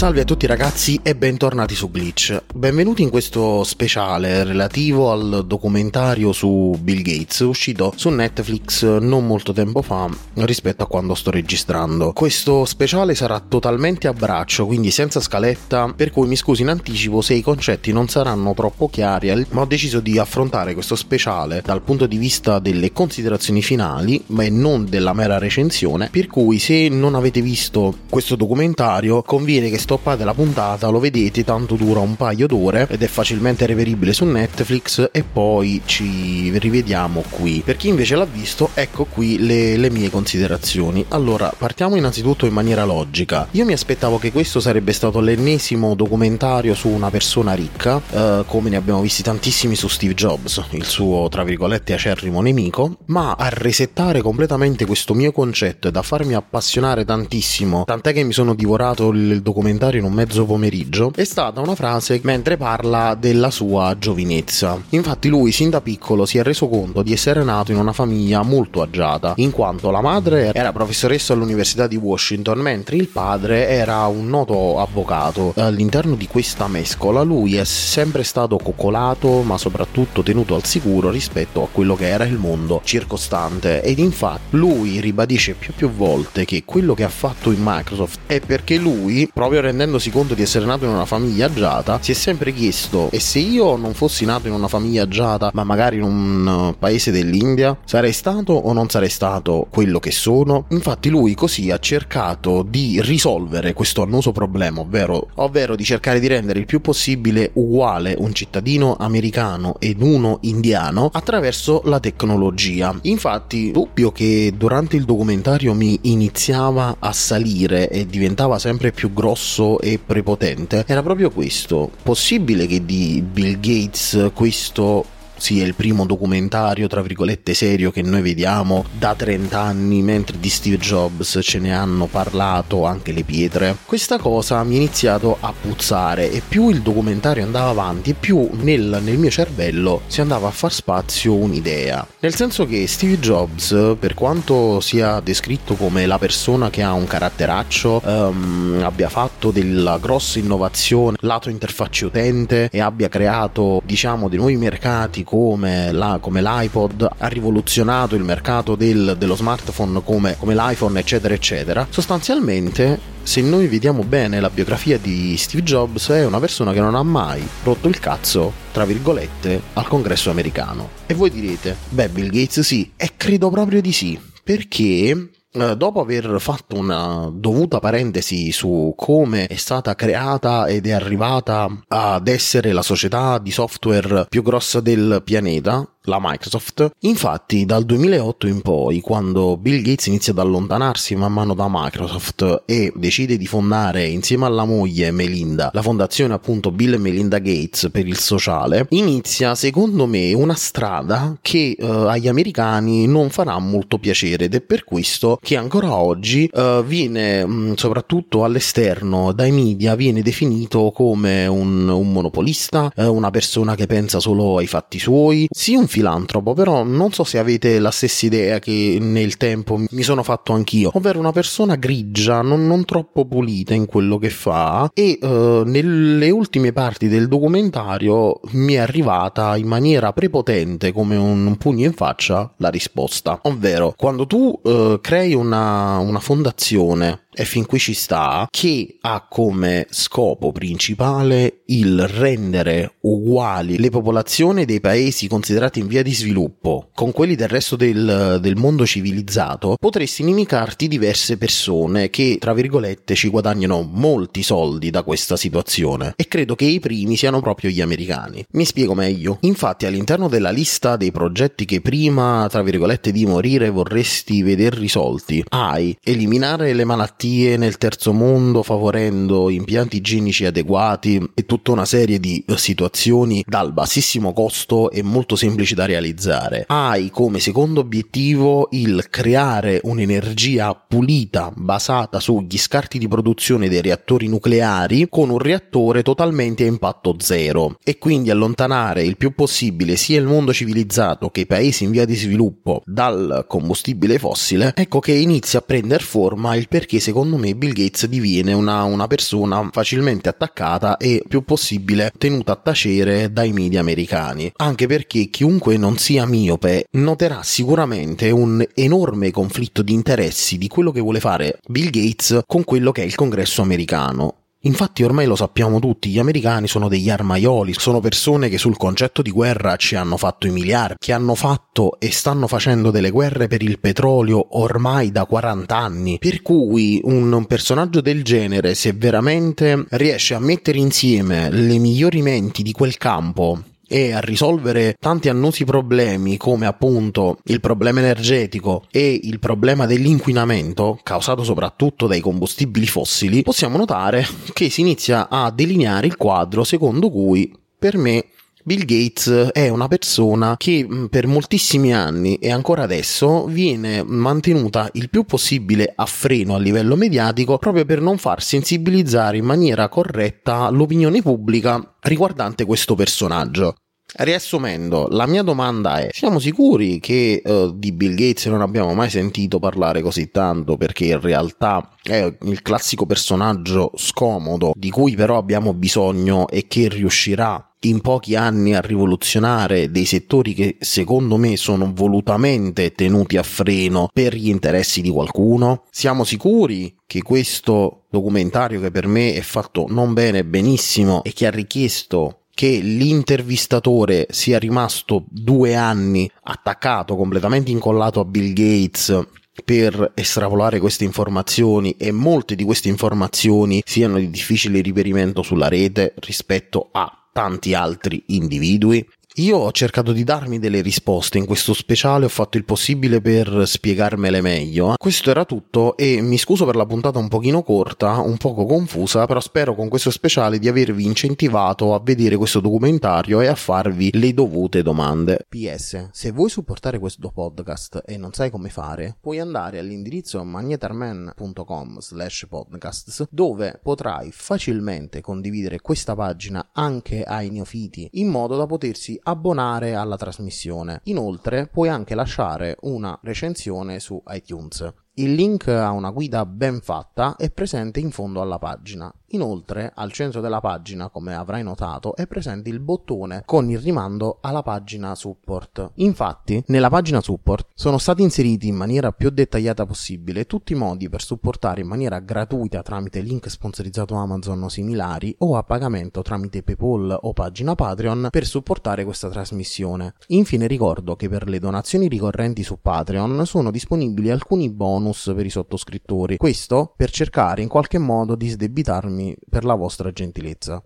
Salve a tutti ragazzi e bentornati su Glitch. Benvenuti in questo speciale relativo al documentario su Bill Gates uscito su Netflix non molto tempo fa rispetto a quando sto registrando. Questo speciale sarà totalmente a braccio, quindi senza scaletta, per cui mi scuso in anticipo se i concetti non saranno troppo chiari, ma ho deciso di affrontare questo speciale dal punto di vista delle considerazioni finali, ma non della mera recensione, per cui se non avete visto questo documentario conviene che stoppate la puntata, lo vedete, tanto dura un paio d'ore ed è facilmente reperibile su Netflix e poi ci rivediamo qui. Per chi invece l'ha visto, ecco qui le, le mie considerazioni. Allora, partiamo innanzitutto in maniera logica. Io mi aspettavo che questo sarebbe stato l'ennesimo documentario su una persona ricca, eh, come ne abbiamo visti tantissimi su Steve Jobs, il suo tra virgolette acerrimo nemico, ma a resettare completamente questo mio concetto e da farmi appassionare tantissimo, tant'è che mi sono divorato il documentario in un mezzo pomeriggio è stata una frase mentre parla della sua giovinezza. Infatti lui sin da piccolo si è reso conto di essere nato in una famiglia molto agiata, in quanto la madre era professoressa all'Università di Washington, mentre il padre era un noto avvocato. All'interno di questa mescola lui è sempre stato coccolato, ma soprattutto tenuto al sicuro rispetto a quello che era il mondo circostante ed infatti lui ribadisce più più volte che quello che ha fatto in Microsoft è perché lui, proprio rendendosi conto di essere nato in una famiglia agiata, si è sempre chiesto: e se io non fossi nato in una famiglia agiata, ma magari in un uh, paese dell'India, sarei stato o non sarei stato quello che sono? Infatti, lui così ha cercato di risolvere questo annoso problema, ovvero, ovvero di cercare di rendere il più possibile uguale un cittadino americano ed uno indiano attraverso la tecnologia. Infatti, dubbio che durante il documentario mi iniziava a salire e diventava sempre più grosso grosso e prepotente era proprio questo. Possibile che di Bill Gates questo sia il primo documentario, tra virgolette, serio che noi vediamo da 30 anni, mentre di Steve Jobs ce ne hanno parlato anche le pietre. Questa cosa mi ha iniziato a puzzare e più il documentario andava avanti, più nel, nel mio cervello si andava a far spazio un'idea. Nel senso che Steve Jobs, per quanto sia descritto come la persona che ha un caratteraccio, um, abbia fatto della grossa innovazione lato interfaccia utente e abbia creato, diciamo, dei nuovi mercati come, la, come l'iPod ha rivoluzionato il mercato del, dello smartphone come, come l'iPhone eccetera eccetera. Sostanzialmente se noi vediamo bene la biografia di Steve Jobs è una persona che non ha mai rotto il cazzo tra virgolette al congresso americano. E voi direte beh Bill Gates sì e credo proprio di sì perché dopo aver fatto una dovuta parentesi su come è stata creata ed è arrivata ad essere la società di software più grossa del pianeta, la Microsoft. Infatti, dal 2008 in poi, quando Bill Gates inizia ad allontanarsi man mano da Microsoft e decide di fondare insieme alla moglie Melinda la fondazione appunto Bill e Melinda Gates per il sociale, inizia secondo me una strada che eh, agli americani non farà molto piacere ed è per questo che ancora oggi eh, viene mh, mm, soprattutto all'esterno dai media viene definito come un, un monopolista, eh, una persona che pensa solo ai fatti suoi, sì un filantropo, però non so se avete la stessa idea che nel tempo mi sono fatto anch'io, ovvero una persona grigia, non, non troppo pulita in quello che fa e uh, nelle ultime parti del documentario mi è arrivata in maniera prepotente come un, pugno in faccia la risposta, ovvero quando tu uh, crei una, una fondazione e fin qui ci sta, che ha come scopo principale il rendere uguali le popolazioni dei paesi considerati in via di sviluppo con quelli del resto del, del mondo civilizzato, potresti inimicarti diverse persone che, tra virgolette, ci guadagnano molti soldi da questa situazione. E credo che i primi siano proprio gli americani. Mi spiego meglio. Infatti, all'interno della lista dei progetti che prima, tra virgolette, di morire vorresti veder risolti, hai eliminare le malattie nel terzo mondo favorendo impianti igienici adeguati e tutta una serie di situazioni dal bassissimo costo e molto semplici da realizzare. Hai come secondo obiettivo il creare un'energia pulita basata sugli scarti di produzione dei reattori nucleari con un reattore totalmente a impatto zero e quindi allontanare il più possibile sia il mondo civilizzato che i paesi in via di sviluppo dal combustibile fossile, ecco che inizia a prendere forma il perché secondo me Bill Gates diviene una, una persona facilmente attaccata e più possibile tenuta a tacere dai media americani. Anche perché chiunque non sia miope noterà sicuramente un enorme conflitto di interessi di quello che vuole fare Bill Gates con quello che è il congresso americano. Infatti ormai lo sappiamo tutti, gli americani sono degli armaioli, sono persone che sul concetto di guerra ci hanno fatto i miliardi, che hanno fatto e stanno facendo delle guerre per il petrolio ormai da 40 anni. Per cui un personaggio del genere, se veramente riesce a mettere insieme le migliori menti di quel campo e a risolvere tanti annosi problemi come appunto il problema energetico e il problema dell'inquinamento causato soprattutto dai combustibili fossili, possiamo notare che si inizia a delineare il quadro secondo cui per me Bill Gates è una persona che per moltissimi anni e ancora adesso viene mantenuta il più possibile a freno a livello mediatico proprio per non far sensibilizzare in maniera corretta l'opinione pubblica riguardante questo personaggio. Riassumendo, la mia domanda è: siamo sicuri che uh, di Bill Gates non abbiamo mai sentito parlare così tanto perché in realtà è il classico personaggio scomodo di cui però abbiamo bisogno e che riuscirà in pochi anni a rivoluzionare dei settori che secondo me sono volutamente tenuti a freno per gli interessi di qualcuno? Siamo sicuri che questo documentario che per me è fatto non bene benissimo e che ha richiesto che l'intervistatore sia rimasto due anni attaccato, completamente incollato a Bill Gates per estrapolare queste informazioni e molte di queste informazioni siano di difficile riperimento sulla rete rispetto a tanti altri individui. Io ho cercato di darmi delle risposte in questo speciale, ho fatto il possibile per spiegarmele meglio. Questo era tutto e mi scuso per la puntata un pochino corta, un poco confusa, però spero con questo speciale di avervi incentivato a vedere questo documentario e a farvi le dovute domande. PS, se vuoi supportare questo podcast e non sai come fare, puoi andare all'indirizzo magnetarman.com slash podcasts dove potrai facilmente condividere questa pagina anche ai neofiti in modo da potersi abbonare alla trasmissione. Inoltre puoi anche lasciare una recensione su iTunes. Il link a una guida ben fatta è presente in fondo alla pagina. Inoltre, al centro della pagina, come avrai notato, è presente il bottone con il rimando alla pagina support. Infatti, nella pagina support sono stati inseriti in maniera più dettagliata possibile tutti i modi per supportare in maniera gratuita tramite link sponsorizzato Amazon o similari o a pagamento tramite PayPal o pagina Patreon per supportare questa trasmissione. Infine ricordo che per le donazioni ricorrenti su Patreon sono disponibili alcuni bonus per i sottoscrittori. Questo per cercare in qualche modo di sdebitarmi per la vostra gentilezza.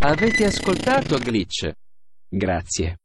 Avete ascoltato Glitch? Grazie.